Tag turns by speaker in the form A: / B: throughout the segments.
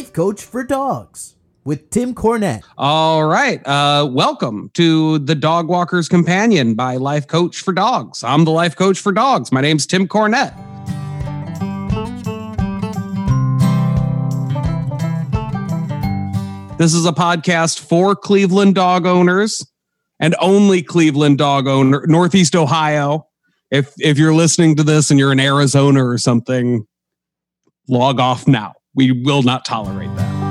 A: life coach for dogs with Tim Cornett.
B: All right. Uh, welcome to the Dog Walker's Companion by Life Coach for Dogs. I'm the life coach for dogs. My name's Tim Cornett. This is a podcast for Cleveland dog owners and only Cleveland dog owner, Northeast Ohio. If if you're listening to this and you're in Arizona or something, log off now. We will not tolerate that.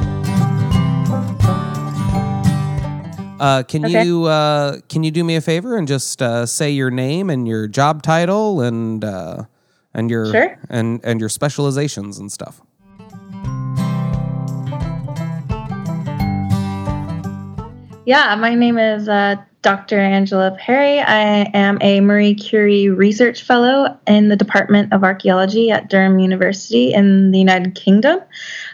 C: Uh, can okay. you uh, can you do me a favor and just uh, say your name and your job title and uh, and your
D: sure.
C: and and your specializations and stuff?
D: Yeah, my name is uh, Dr. Angela Perri. I am a Marie Curie Research Fellow in the Department of Archaeology at Durham University in the United Kingdom.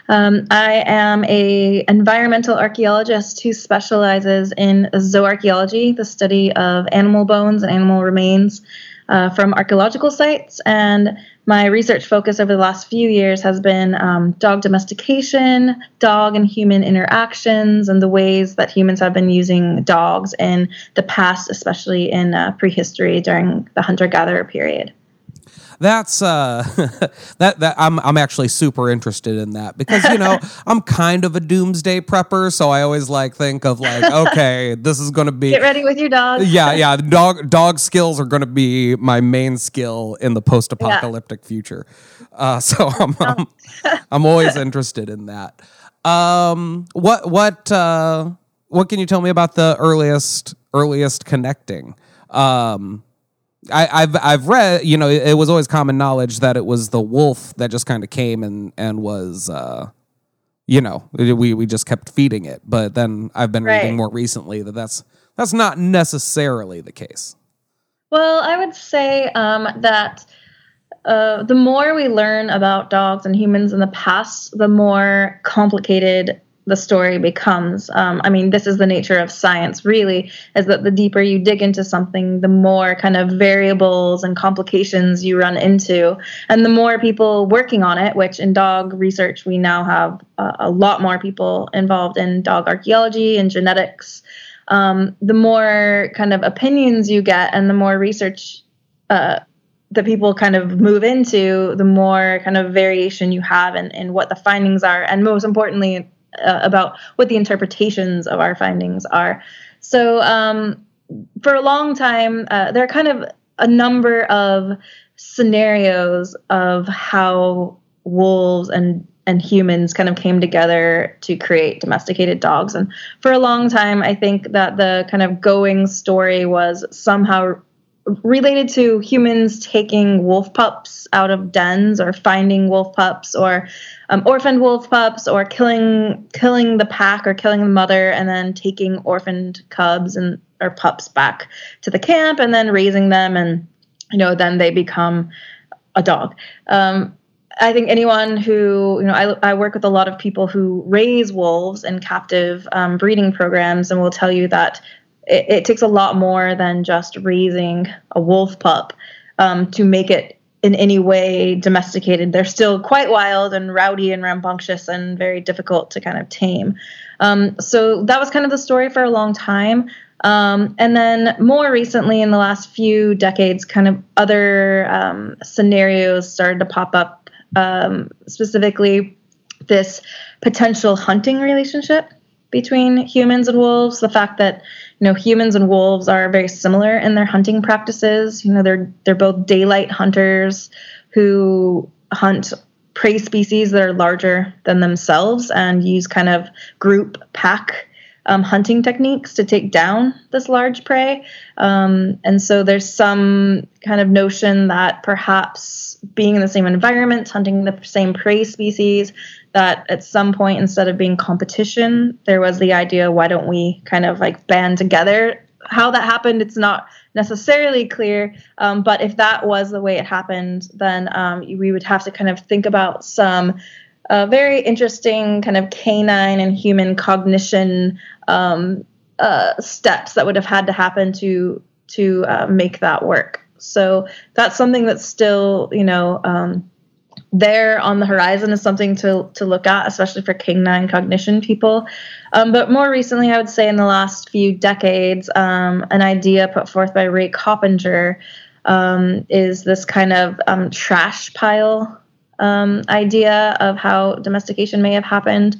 D: Um, I am a environmental archaeologist who specializes in zooarchaeology, the study of animal bones and animal remains uh, from archaeological sites, and my research focus over the last few years has been um, dog domestication, dog and human interactions, and the ways that humans have been using dogs in the past, especially in uh, prehistory during the hunter gatherer period
C: that's uh that that I'm I'm actually super interested in that because you know I'm kind of a doomsday prepper, so I always like think of like okay, this is going to be
D: get ready with your dog.
C: Yeah, yeah, dog dog skills are going to be my main skill in the post apocalyptic yeah. future. Uh, so I'm, I'm I'm always interested in that. Um, what what uh what can you tell me about the earliest earliest connecting? Um, I, have I've read, you know, it, it, was always common knowledge that it was the wolf that just kind of came and and was, uh, you know, we we just kept feeding it. But then I've been right. reading more recently that that's that's not necessarily the case.
D: Well, I would say um, that uh, the more we learn about dogs and humans in the past, the more complicated the story becomes. Um, I mean, this is the nature of science, really, is that the deeper you dig into something, the more kind of variables and complications you run into. And the more people working on it, which in dog research, we now have uh, a lot more people involved in dog archaeology and genetics. Um, the more kind of opinions you get and the more research uh, that people kind of move into, the more kind of variation you have in, in what the findings are. And most importantly, uh, about what the interpretations of our findings are. So, um, for a long time, uh, there are kind of a number of scenarios of how wolves and and humans kind of came together to create domesticated dogs. And for a long time, I think that the kind of going story was somehow related to humans taking wolf pups out of dens or finding wolf pups or um, orphaned wolf pups or killing killing the pack or killing the mother and then taking orphaned cubs and or pups back to the camp and then raising them and you know then they become a dog. Um, I think anyone who, you know, I, I work with a lot of people who raise wolves in captive um, breeding programs and will tell you that it, it, takes a lot more than just raising a wolf pup um, to make it in any way domesticated. They're still quite wild and rowdy and rambunctious and very difficult to kind of tame. Um, so that was kind of the story for a long time. Um, and then more recently, in the last few decades, kind of other um, scenarios started to pop up, um, specifically this potential hunting relationship between humans and wolves. The fact that you know humans and wolves are very similar in their hunting practices. You know they're they're both daylight hunters who hunt prey species that are larger than themselves and use kind of group pack um, hunting techniques to take down this large prey. Um, and so there's some kind of notion that perhaps being in the same environment, hunting the same prey species, that at some point instead of being competition there was the idea why don't we kind of like band together? How that happened it's not necessarily clear um, but if that was the way it happened then um, we would have to kind of think about some uh, very interesting kind of canine and human cognition um, uh, steps that would have had to happen to to uh, make that work. So that's something that's still you know um, there on the horizon is something to to look at, especially for canine cognition people. Um, but more recently, I would say in the last few decades, um, an idea put forth by Ray Coppinger um, is this kind of um, trash pile um, idea of how domestication may have happened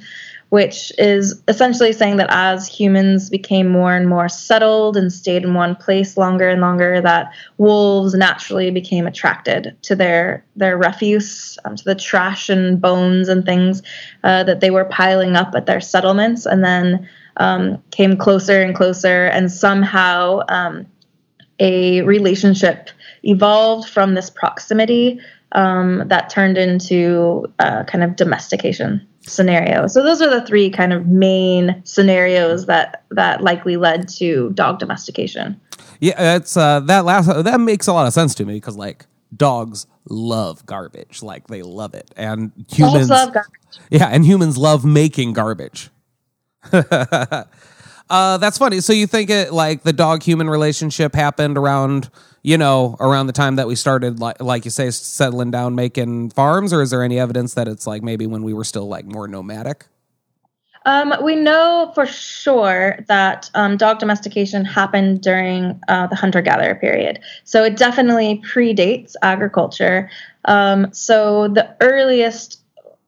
D: which is essentially saying that as humans became more and more settled and stayed in one place longer and longer, that wolves naturally became attracted to their their refuse, um, to the trash and bones and things uh, that they were piling up at their settlements, and then um, came closer and closer, and somehow um, a relationship evolved from this proximity um, that turned into uh, kind of domestication scenario. So those are the three kind of main scenarios that that likely led to dog domestication.
C: Yeah, that's uh, that last that makes a lot of sense to me because like dogs love garbage, like they love it, and humans
D: Dogs love garbage.
C: Yeah, and humans love making garbage. uh, that's funny. So you think it like the dog human relationship happened around you know, around the time that we started, like, like you say, settling down, making farms, or is there any evidence that it's like maybe when we were still like more nomadic?
D: Um, we know for sure that um, dog domestication happened during uh, the hunter gatherer period. So it definitely predates agriculture. Um, so the earliest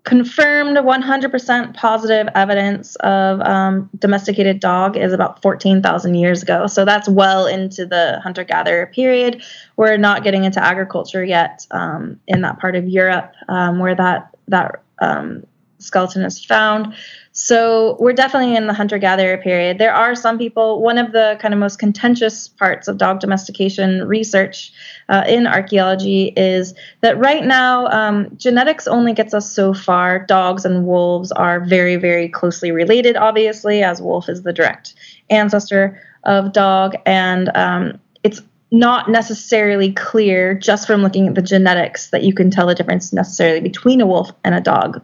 D: confirmed 100% positive evidence of um, domesticated dog is about 14,000 years ago. So that's well into the hunter gatherer period. We're not getting into agriculture yet um, in that part of Europe um, where that that um, skeleton is found. So we're definitely in the hunter gatherer period. There are some people, one of the kind of most contentious parts of dog domestication research uh, in archaeology is that right now, um, genetics only gets us so far. Dogs and wolves are very, very closely related, obviously, as wolf is the direct ancestor of dog. And um, it's not necessarily clear just from looking at the genetics that you can tell the difference necessarily between a wolf and a dog.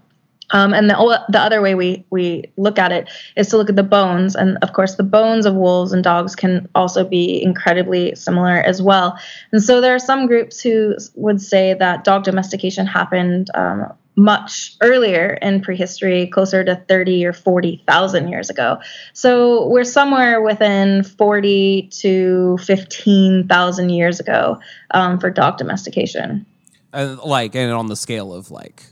D: Um, and the, the other way we, we look at it is to look at the bones. And of course, the bones of wolves and dogs can also be incredibly similar as well. And so there are some groups who would say that dog domestication happened um, much earlier in prehistory, closer to 30 or 40,000 years ago. So we're somewhere within 40 to 15,000 years ago um, for dog domestication.
C: Like, and on the scale of like,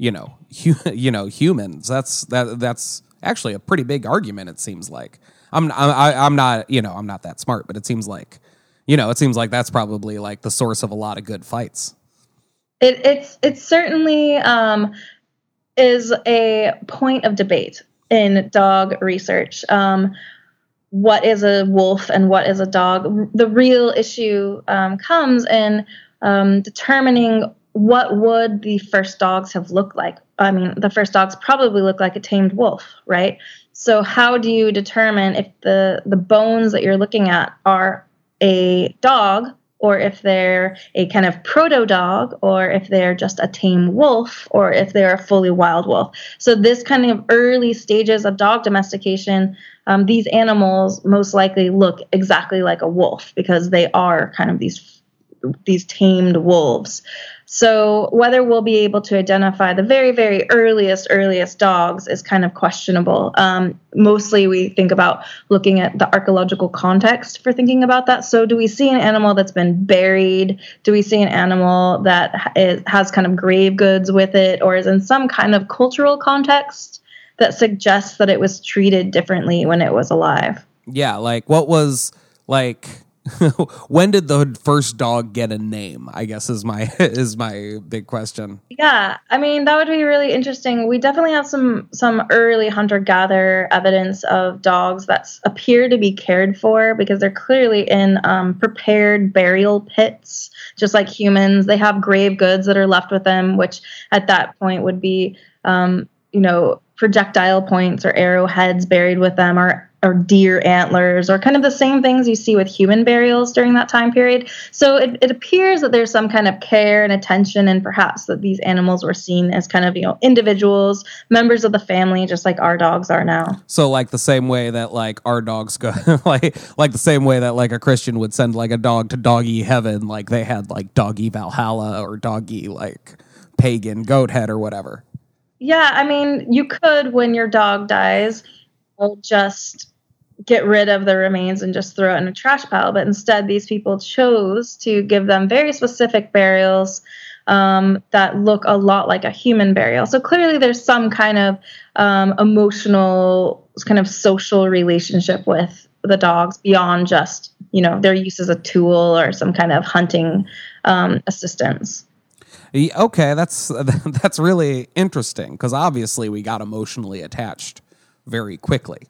C: you know, hu- you know, humans. That's that. That's actually a pretty big argument. It seems like I'm I, I'm not you know I'm not that smart, but it seems like you know it seems like that's probably like the source of a lot of good fights.
D: It, it's it certainly um, is a point of debate in dog research. Um, what is a wolf and what is a dog? The real issue um, comes in um, determining what would the first dogs have looked like? I mean, the first dogs probably look like a tamed wolf, right? So how do you determine if the the bones that you're looking at are a dog or if they're a kind of proto dog or if they're just a tame wolf or if they're a fully wild wolf. So this kind of early stages of dog domestication, um, these animals most likely look exactly like a wolf because they are kind of these these tamed wolves. So whether we'll be able to identify the very, very earliest, earliest dogs is kind of questionable. Um, mostly we think about looking at the archaeological context for thinking about that. So do we see an animal that's been buried? Do we see an animal that is, has kind of grave goods with it or is in some kind of cultural context that suggests that it was treated differently when it was alive?
C: Yeah, like what was like when did the first dog get a name? I guess is my is my big question.
D: Yeah i mean that would be really interesting. We definitely have some some early hunter gatherer evidence of dogs that appear to be cared for because they're clearly in um, prepared burial pits just like humans. They have grave goods that are left with them which at that point would be um, you know projectile points or arrowheads buried with them or or deer antlers or kind of the same things you see with human burials during that time period. So it, it appears that there's some kind of care and attention and perhaps that these animals were seen as kind of, you know, individuals, members of the family, just like our dogs are now.
C: So like the same way that like our dogs go like like the same way that like a Christian would send like a dog to doggy heaven, like they had like doggy Valhalla or doggy like pagan goat head or whatever.
D: Yeah, I mean, you could when your dog dies, just get rid of the remains and just throw it in a trash pile. But instead, these people chose to give them very specific burials um, that look a lot like a human burial. So clearly, there's some kind of um, emotional, kind of social relationship with the dogs beyond just you know their use as a tool or some kind of hunting um, assistance.
C: Okay, that's that's really interesting because obviously we got emotionally attached very quickly.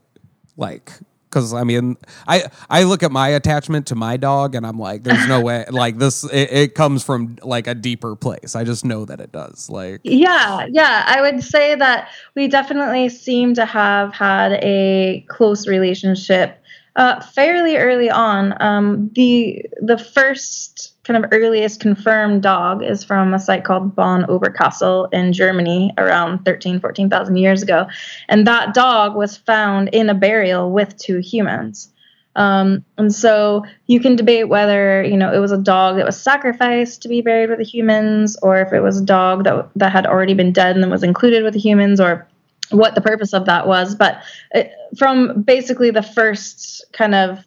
C: Like because I mean, I I look at my attachment to my dog, and I'm like, there's no way. Like this, it, it, comes from like a deeper place. I just know that it does. Like,
D: yeah, yeah. I would say that we definitely seem to have had a close relationship uh, fairly early on. Um, the the first kind of earliest confirmed dog is from a site called Bonn Oberkassel in Germany around 13, 14,000 years ago. And that dog was found in a burial with two humans. Um, and so you can debate whether you know it was a dog that was sacrificed to be buried with the humans, or if it was a dog that that had already been dead and was included with the humans, or what the purpose of that was. But it, from basically the first kind of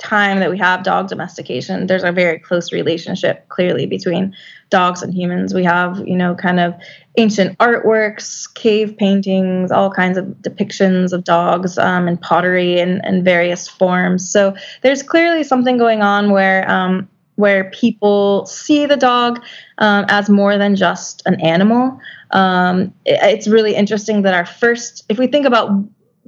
D: time that we have dog domestication, there's a very close relationship clearly between dogs and humans. We have, you know, kind of ancient artworks, cave paintings, all kinds of depictions of dogs um, and pottery and, in various forms. So there's clearly something going on where um, where people see the dog um, as more than just an animal. Um, it, it's really interesting that our first, if we think about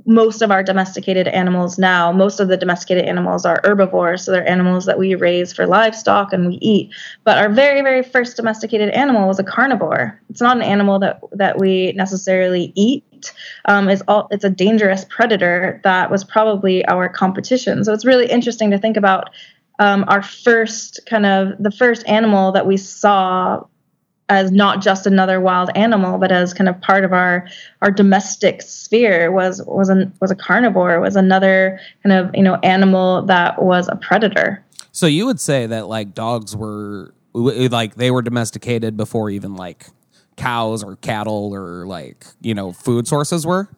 D: most of our domesticated animals now, most of the domesticated animals are herbivores, so they're animals that we raise for livestock and we eat. But our very, very first domesticated animal was a carnivore. It's not an animal that that we necessarily eat. Um, it's all it's a dangerous predator that was probably our competition. So it's really interesting to think about um, our first kind of the first animal that we saw as not just another wild animal, but as kind of part of our our domestic sphere was was a was a carnivore, was another kind of you know animal that was a predator.
C: So you would say that like dogs were like they were domesticated before even like cows or cattle or like you know food sources were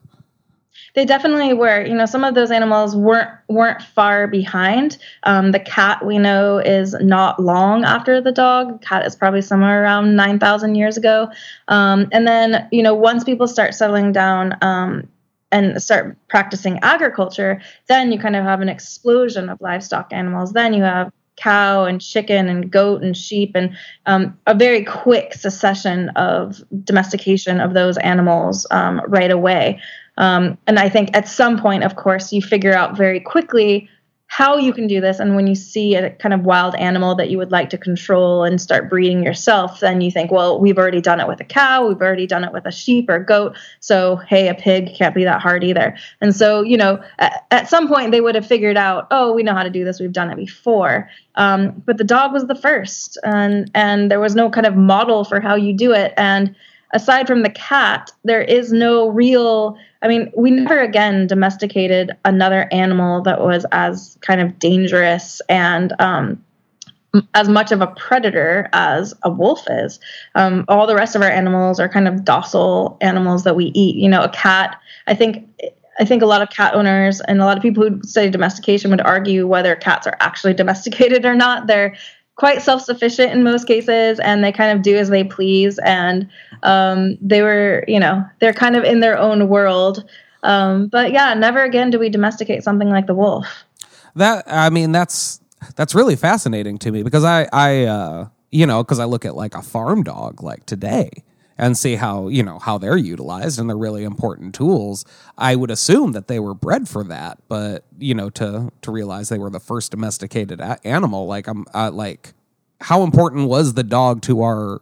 D: they definitely were. You know, some of those animals weren't weren't far behind. Um, the cat we know is not long after the dog. The Cat is probably somewhere around nine thousand years ago. Um, and then you know, once people start settling down. Um, and start practicing agriculture, then you kind of have an explosion of livestock animals. Then you have cow and chicken and goat and sheep and um, a very quick succession of domestication of those animals um, right away. Um, and I think at some point, of course, you figure out very quickly how you can do this. And when you see a kind of wild animal that you would like to control and start breeding yourself, then you think, well, we've already done it with a cow, we've already done it with a sheep or goat. So, hey, a pig can't be that hard either. And so, you know, at, at some point they would have figured out, oh, we know how to do this, we've done it before. Um, but the dog was the first, and and there was no kind of model for how you do it. And aside from the cat, there is no real. I mean, we never again domesticated another animal that was as kind of dangerous and um, as much of a predator as a wolf is. Um, all the rest of our animals are kind of docile animals that we eat. You know, a cat. I think. I think a lot of cat owners and a lot of people who study domestication would argue whether cats are actually domesticated or not. They're quite self-sufficient in most cases and they kind of do as they please and um, they were you know they're kind of in their own world. Um, but yeah never again do we domesticate something like the wolf.
C: That i mean that's that's really fascinating to me because i i uh, you know because i look at like a farm dog like today and see how you know how they're utilized and they're really important tools. I would assume that they were bred for that but you know to to realize they were the first domesticated a- animal like i'm uh, like how important was the dog to our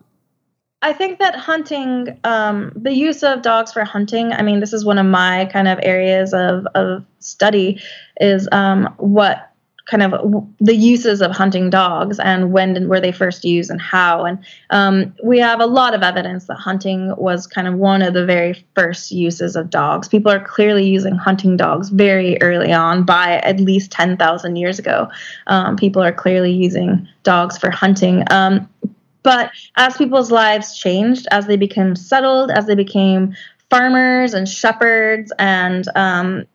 D: I think that hunting, um, the use of dogs for hunting, I mean, this is one of my kind of areas of, of study, is um, what kind of the uses of hunting dogs and when and were they first used and how. And um, we have a lot of evidence that hunting was kind of one of the very first uses of dogs. People are clearly using hunting dogs very early on, by at least 10,000 years ago. Um, people are clearly using dogs for hunting. Um, but as people's lives changed, as they became settled, as they became farmers and shepherds and um,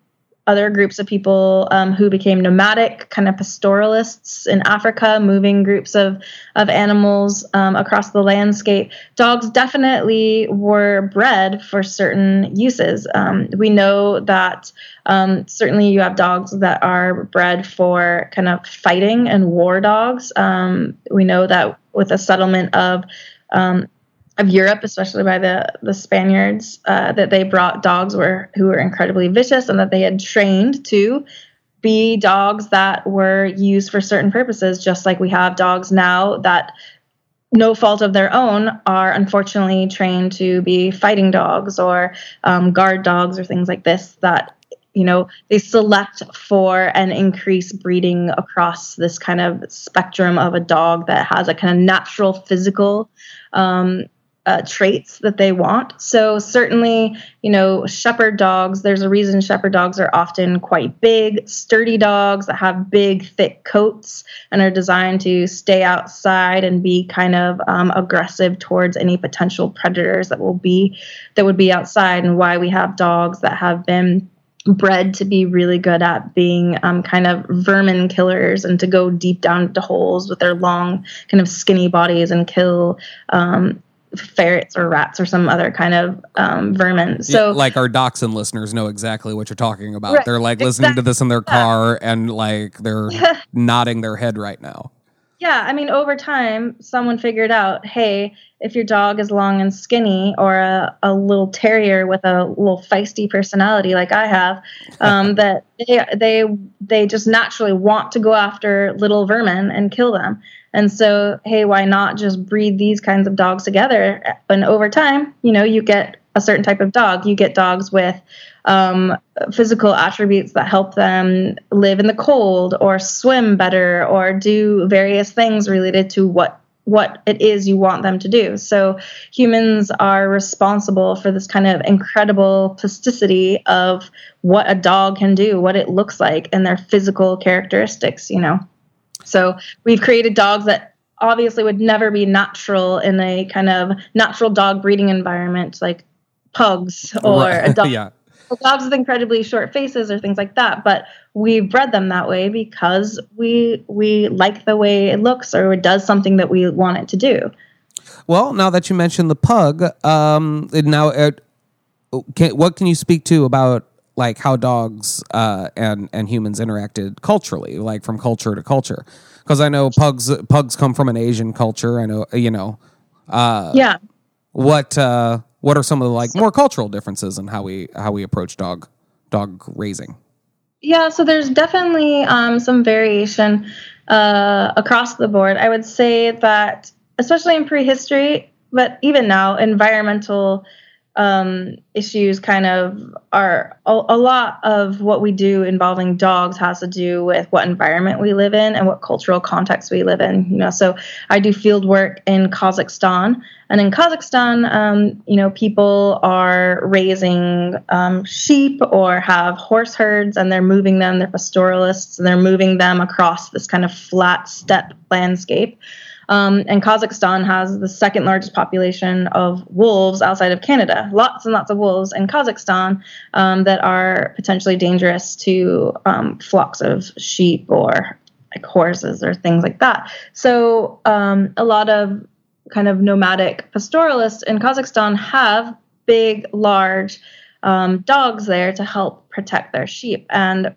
D: other groups of people um, who became nomadic, kind of pastoralists in Africa, moving groups of, of animals um, across the landscape. Dogs definitely were bred for certain uses. Um, we know that um, certainly you have dogs that are bred for kind of fighting and war dogs. Um, we know that with the settlement of um, of Europe, especially by the the Spaniards, uh, that they brought dogs were who were incredibly vicious and that they had trained to be dogs that were used for certain purposes, just like we have dogs now that no fault of their own are unfortunately trained to be fighting dogs or um, guard dogs or things like this that you know they select for and increase breeding across this kind of spectrum of a dog that has a kind of natural physical um, uh, traits that they want. So certainly, you know, shepherd dogs. There's a reason shepherd dogs are often quite big, sturdy dogs that have big, thick coats and are designed to stay outside and be kind of um, aggressive towards any potential predators that will be that would be outside. And why we have dogs that have been bred to be really good at being um, kind of vermin killers and to go deep down into holes with their long, kind of skinny bodies and kill um, ferrets or rats or some other kind of um, vermin. So,
C: yeah, like our dachshund listeners know exactly what you're talking about. Right, they're like listening exactly. to this in their car and like they're nodding their head right now.
D: Yeah, I mean, over time, someone figured out, hey, if your dog is long and skinny, or a, a little terrier with a little feisty personality like I have, um, that they they they just naturally want to go after little vermin and kill them. And so, hey, why not just breed these kinds of dogs together? And over time, you know, you get a certain type of dog. You get dogs with um, physical attributes that help them live in the cold or swim better or do various things related to what what it is you want them to do. So humans are responsible for this kind of incredible plasticity of what a dog can do, what it looks like, and their physical characteristics, you know. So we've created dogs that obviously would never be natural in a kind of natural dog breeding environment like pugs or right. a dog. yeah. Dogs with incredibly short faces or things like that, but we bred them that way because we we like the way it looks or it does something that we want it to do.
C: Well, now that you mentioned the pug, um, now uh, can, what can you speak to about like how dogs uh, and and humans interacted culturally, like from culture to culture. Because I know pugs pugs come from an Asian culture. I know you know.
D: Uh, yeah.
C: What uh, what are some of the like more cultural differences in how we how we approach dog dog raising?
D: Yeah, so there's definitely um, some variation uh, across the board. I would say that, especially in prehistory, but even now, environmental um, issues kind of are a, a, lot of what we do involving dogs has to do with what environment we live in and what cultural context we live in. You know, so I do field work in Kazakhstan, and in Kazakhstan, um, you know, people are raising um, sheep or have horse herds, and they're moving them. They're pastoralists, and they're moving them across this kind of flat steppe landscape. Um, and Kazakhstan has the second largest population of wolves outside of Canada. Lots and lots of wolves in Kazakhstan um, that are potentially dangerous to um, flocks of sheep or like horses or things like that. So um, a lot of kind of nomadic pastoralists in Kazakhstan have big, large um, dogs there to help protect their sheep. And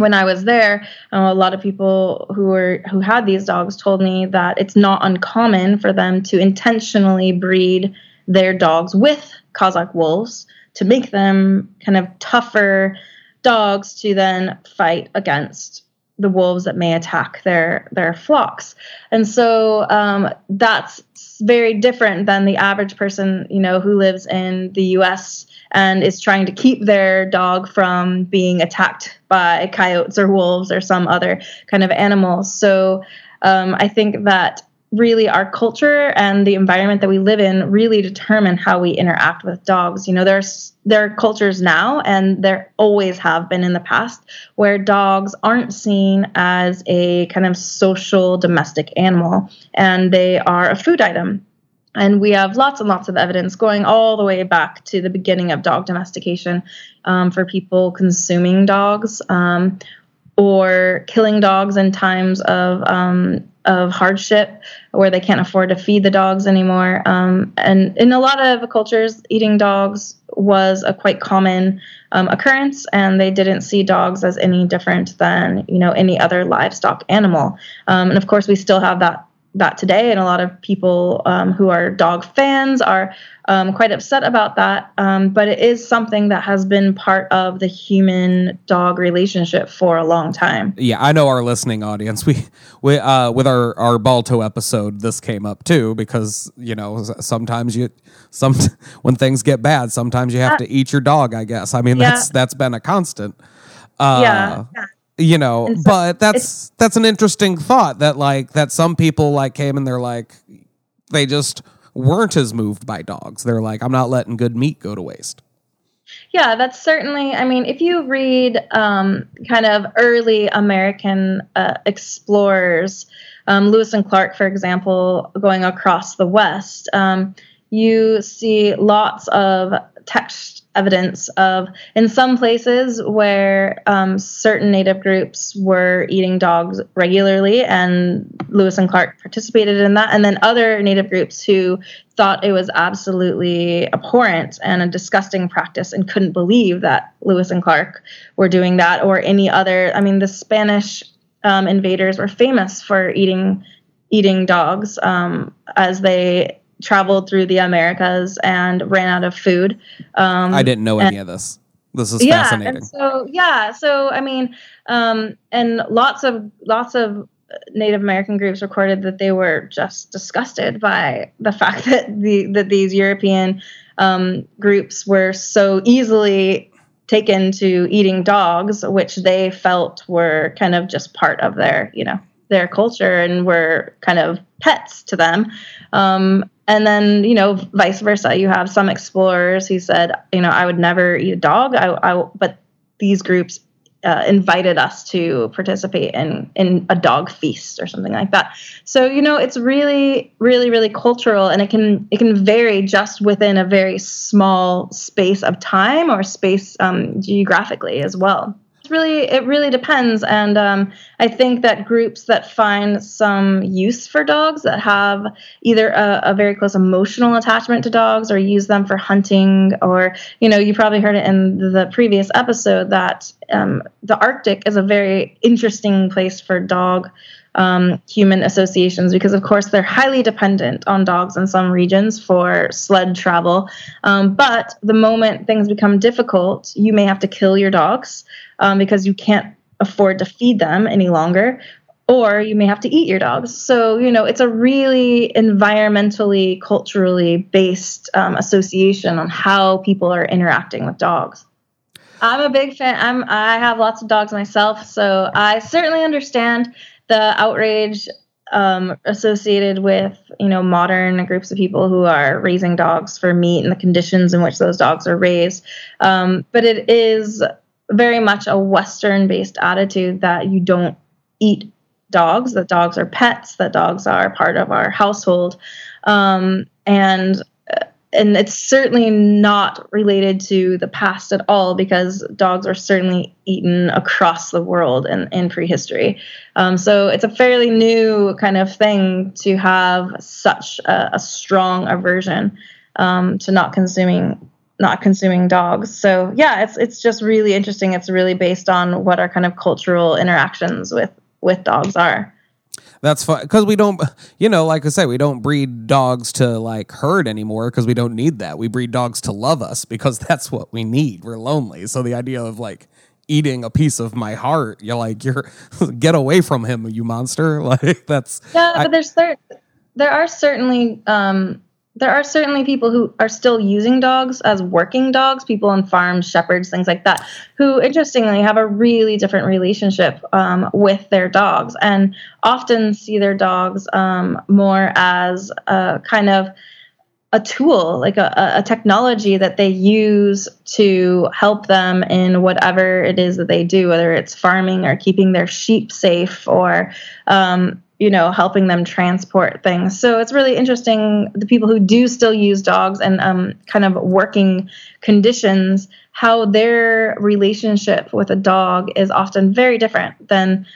D: when I was there, uh, a lot of people who were who had these dogs told me that it's not uncommon for them to intentionally breed their dogs with Kazakh wolves to make them kind of tougher dogs to then fight against the wolves that may attack their their flocks. And so um, that's very different than the average person, you know, who lives in the U.S and is trying to keep their dog from being attacked by coyotes or wolves or some other kind of animals. So um, I think that really our culture and the environment that we live in really determine how we interact with dogs. You know, there's there are cultures now and there always have been in the past where dogs aren't seen as a kind of social domestic animal and they are a food item. And we have lots and lots of evidence going all the way back to the beginning of dog domestication um, for people consuming dogs um, or killing dogs in times of um, of hardship where they can't afford to feed the dogs anymore. Um, and in a lot of cultures, eating dogs was a quite common um, occurrence, and they didn't see dogs as any different than you know any other livestock animal. Um, and of course, we still have that that today, and a lot of people um, who are dog fans are um, quite upset about that. Um, but it is something that has been part of the human dog relationship for a long time.
C: Yeah, I know our listening audience. We, we uh, with our our Balto episode, this came up too because you know sometimes you some when things get bad, sometimes you have uh, to eat your dog. I guess. I mean yeah. that's that's been a constant. Uh, yeah. yeah you know so but that's that's an interesting thought that like that some people like came and they're like they just weren't as moved by dogs. They're like i'm not letting good meat go to waste.
D: Yeah that's certainly i mean if you read um, kind of early american uh, explorers um, lewis and clark for example going across the west um, you see lots of text evidence of in some places where um, certain native groups were eating dogs regularly and lewis and clark participated in that. And then other native groups who thought it was absolutely abhorrent and a disgusting practice and couldn't believe that lewis and clark were doing that or any other i mean the spanish um, invaders were famous for eating eating dogs um, as they traveled through the Americas and ran out of food.
C: Um, I didn't know any of this. This is
D: yeah,
C: fascinating.
D: And so yeah, so I mean, um, and lots of lots of Native American groups recorded that they were just disgusted by the fact that the that these European um, groups were so easily taken to eating dogs, which they felt were kind of just part of their you know their culture and were kind of pets to them. Um, and then you know vice versa. You have some explorers who said you know i would never eat a dog. I, I but these groups uh, invited us to participate in in a dog feast or something like that. So you know it's really really really cultural and it can it can vary just within a very small space of time or space um, geographically as well really it really depends. And um, i think that groups that find some use for dogs that have either a, a, very close emotional attachment to dogs or use them for hunting or you know you probably heard it in the previous episode that um, the arctic is a very interesting place for dog um, human associations because, of course, they're highly dependent on dogs in some regions for sled travel. Um, but the moment things become difficult, you may have to kill your dogs um, because you can't afford to feed them any longer. Or you may have to eat your dogs. So, you know, it's a really environmentally, culturally based um, association on how people are interacting with dogs. I'm a big fan. I'm I have lots of dogs myself, so I certainly understand the outrage um, associated with you know modern groups of people who are raising dogs for meat and the conditions in which those dogs are raised. Um, but it is very much a Western based attitude that you don't eat dogs, that dogs are pets, that dogs are part of our household. Um, and and it's certainly not related to the past at all because dogs are certainly eaten across the world in, in prehistory. Um, so it's a fairly new kind of thing to have such a, a strong aversion um, to not consuming not consuming dogs. So yeah, it's it's just really interesting. It's really based on what our kind of cultural interactions with with dogs are.
C: That's fine because we don't, you know, like I say, we don't breed dogs to like herd anymore because we don't need that. We breed dogs to love us because that's what we need. We're lonely, so the idea of like eating a piece of my heart, you're like, you're get away from him, you monster. Like that's
D: yeah, I, but there's there there are certainly um there are certainly people who are still using dogs as working dogs, people on farms, shepherds, things like that, who interestingly have a really different relationship um, with their dogs and often see their dogs um, more as a kind of a tool, like a, a technology that they use to help them in whatever it is that they do, whether it's farming or keeping their sheep safe or um, you know, helping them transport things. So it's really interesting the people who do still use dogs and um, kind of working conditions, how their relationship with a dog is often very different than,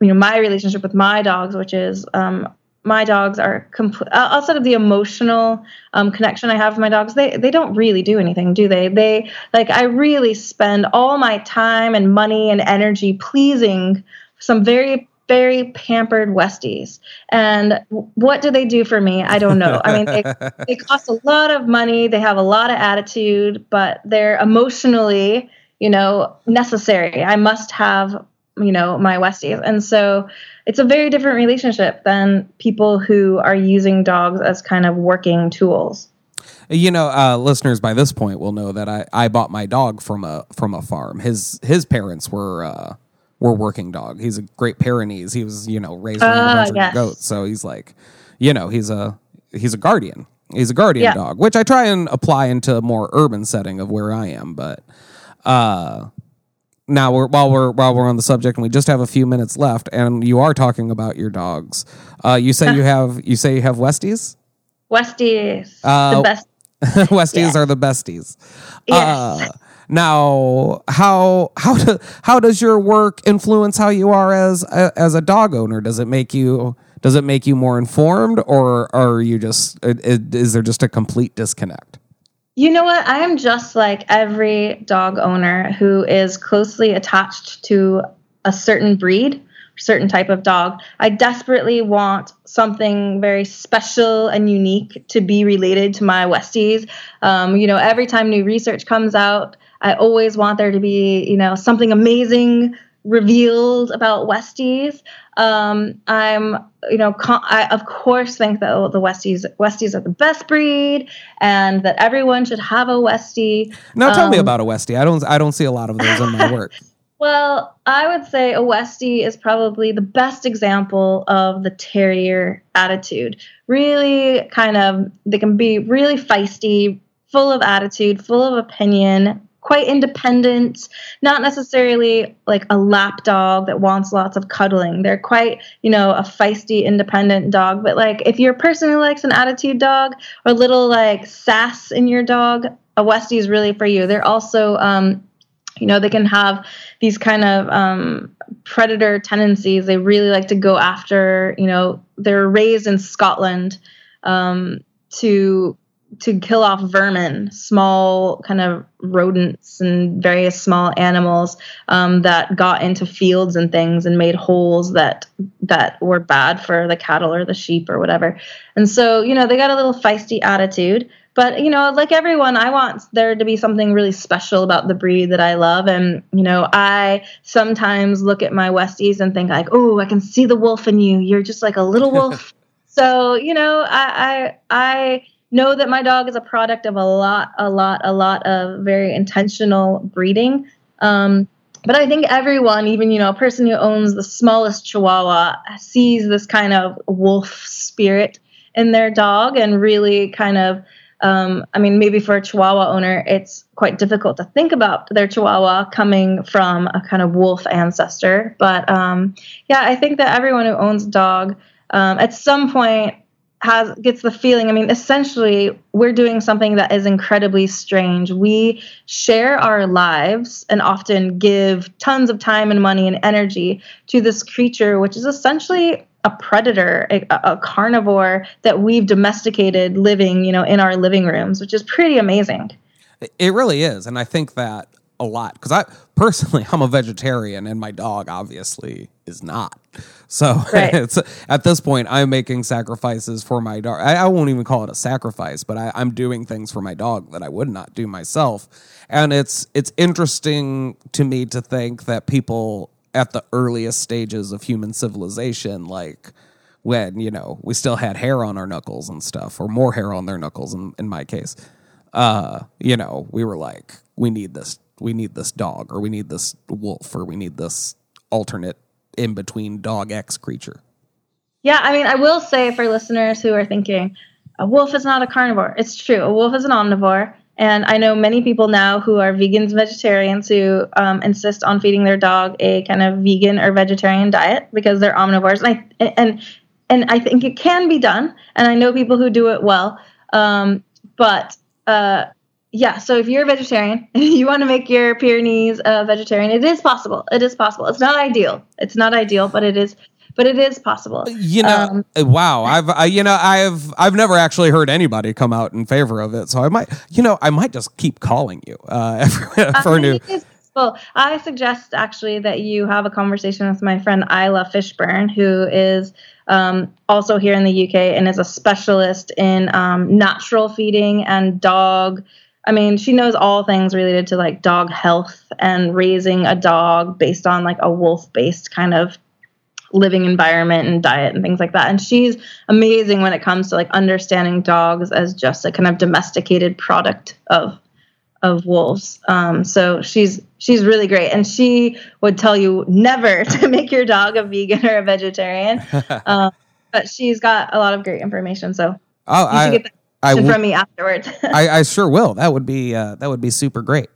D: you know, my relationship with my dogs, which is um, my dogs are complete outside of the emotional um, connection I have with my dogs. They they don't really do anything, do they? They like I really spend all my time and money and energy pleasing some very very pampered Westies. And what do they do for me? I don't know. I mean, they, they cost a lot of money, they have a lot of attitude, but they're emotionally, you know, necessary. I must have, you know, my Westies. And so it's a very different relationship than people who are using dogs as kind of working tools.
C: You know, uh, listeners by this point will know that I, I bought my dog from a from a farm. His his parents were uh, were working dog. He's a great Pyrenees. He was, you know, raised uh, a bunch yes. of goats. So he's like, you know, he's a he's a guardian. He's a guardian yeah. dog, which I try and apply into a more urban setting of where I am. But uh, now we're while we're while we're on the subject and we just have a few minutes left, and you are talking about your dogs. Uh, you say you have you say you have Westies.
D: Westies, uh, the best.
C: Westies yeah. are the besties. Yes. Now, how how do, how does your work influence how you are as a, as a dog owner? Does it make you does it make you more informed, or are you just is there just a complete disconnect?
D: You know what? I am just like every dog owner who is closely attached to a certain breed, certain type of dog. I desperately want something very special and unique to be related to my Westies. Um, you know, every time new research comes out, I always want there to be, you know, something amazing revealed about Westies. Um, I'm, you know, con- I of course think that the Westies Westies are the best breed, and that everyone should have a Westie.
C: Now, tell um, me about a Westie. I don't, I don't see a lot of those in my work.
D: Well, I would say a Westie is probably the best example of the terrier attitude. Really, kind of, they can be really feisty, full of attitude, full of opinion, quite independent, not necessarily like a lap dog that wants lots of cuddling. They're quite, you know, a feisty, independent dog. But like if you're a person who likes an attitude dog or little like sass in your dog, a Westie is really for you. They're also, um, you know, they can have these kind of um, predator tendencies. They really like to go after, you know, they're raised in Scotland um, to to kill off vermin, small kind of rodents and various small animals um, that got into fields and things and made holes that that were bad for the cattle or the sheep or whatever. And so, you know, they got a little feisty attitude. But you know, like everyone, I want there to be something really special about the breed that I love. And you know, I sometimes look at my Westies and think like, "Oh, I can see the wolf in you. You're just like a little wolf." so you know, I I I know that my dog is a product of a lot, a lot, a lot of very intentional breeding. Um, but I think everyone, even you know, a person who owns the smallest Chihuahua, sees this kind of wolf spirit in their dog, and really kind of. Um, I mean, maybe for a Chihuahua owner, it's quite difficult to think about their Chihuahua coming from a kind of wolf ancestor. But um, yeah, I think that everyone who owns a dog um, at some point has gets the feeling i mean essentially we're doing something that is incredibly strange. We share our lives and often give tons of time and money and energy to this creature which is essentially a predator a, a carnivore that we've domesticated living you know in our living rooms which is pretty amazing.
C: It really is and i think that a lot because I personally I'm a vegetarian and my dog obviously is not. So right. it's at this point I'm making sacrifices for my dog. I, I won't even call it a sacrifice, but I, I'm doing things for my dog that I would not do myself. And it's it's interesting to me to think that people at the earliest stages of human civilization like when you know we still had hair on our knuckles and stuff, or more hair on their knuckles. In in my case, uh, you know, we were like, we need this, we need this dog, or we need this wolf, or we need this alternate in between dog X creature.
D: Yeah, I mean, I will say for listeners who are thinking, a wolf is not a carnivore. It's true. A wolf is an omnivore. And I know many people now who are vegans, vegetarians, who um, insist on feeding their dog a kind of vegan or vegetarian diet because they're omnivores. And I, and and I think it can be done. And I know people who do it well. Um, but uh, yeah, so if you're a vegetarian and you want to make your Pyrenees a vegetarian, it is possible. It is possible. It's not ideal. It's not ideal, but it is but it is possible.
C: You know, um, wow. I've, I, you know, I've, I've never actually heard anybody come out in favor of it. So I might, you know, I might just keep calling you uh, for, new.
D: Well, I suggest actually that you have a conversation with my friend Isla Fishburn, who is um, also here in the UK and is a specialist in um, natural feeding and dog. I mean, she knows all things related to like dog health and raising a dog based on like a wolf based kind of living environment and diet and things like that. And she's amazing when it comes to like understanding dogs as just a kind of domesticated product of of wolves. Um, so she's she's really great, and she would tell you never to make your dog a vegan or a vegetarian. um, but she's got a lot of great information. So
C: oh, you I,
D: from me afterwards.
C: I, I, sure will. That would be uh, that would be super great.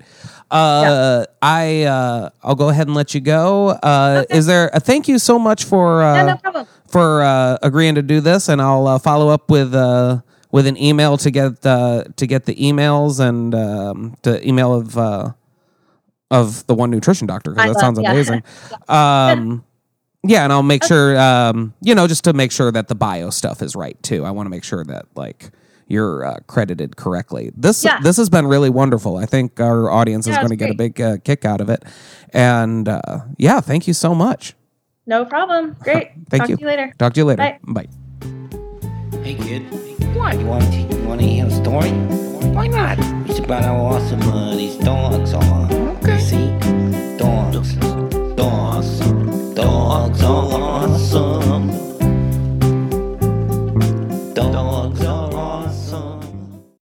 C: Uh, yeah. I uh, I'll go ahead and let you go. Uh, okay. Is there a thank you so much for uh,
D: yeah, no
C: for uh, agreeing to do this, and I'll uh, follow up with uh, with an email to get the to get the emails and um, the email of uh, of the one nutrition doctor because that sounds amazing. Yeah. Um, yeah, and I'll make sure um, you know just to make sure that the bio stuff is right too. I want to make sure that like you're uh, credited correctly. This yeah. this has been really wonderful. I think our audience yeah, is going to get a big uh, kick out of it. And uh, yeah, thank you so much.
D: No problem. Great.
C: thank
D: Talk
C: you.
D: to you later.
C: Talk to you later. Bye.
D: Bye.
E: Hey kid, what? You want to you want to hear a story? Why not? It's about how awesome uh, these dogs are. Okay. See, dogs, dogs, dogs are awesome.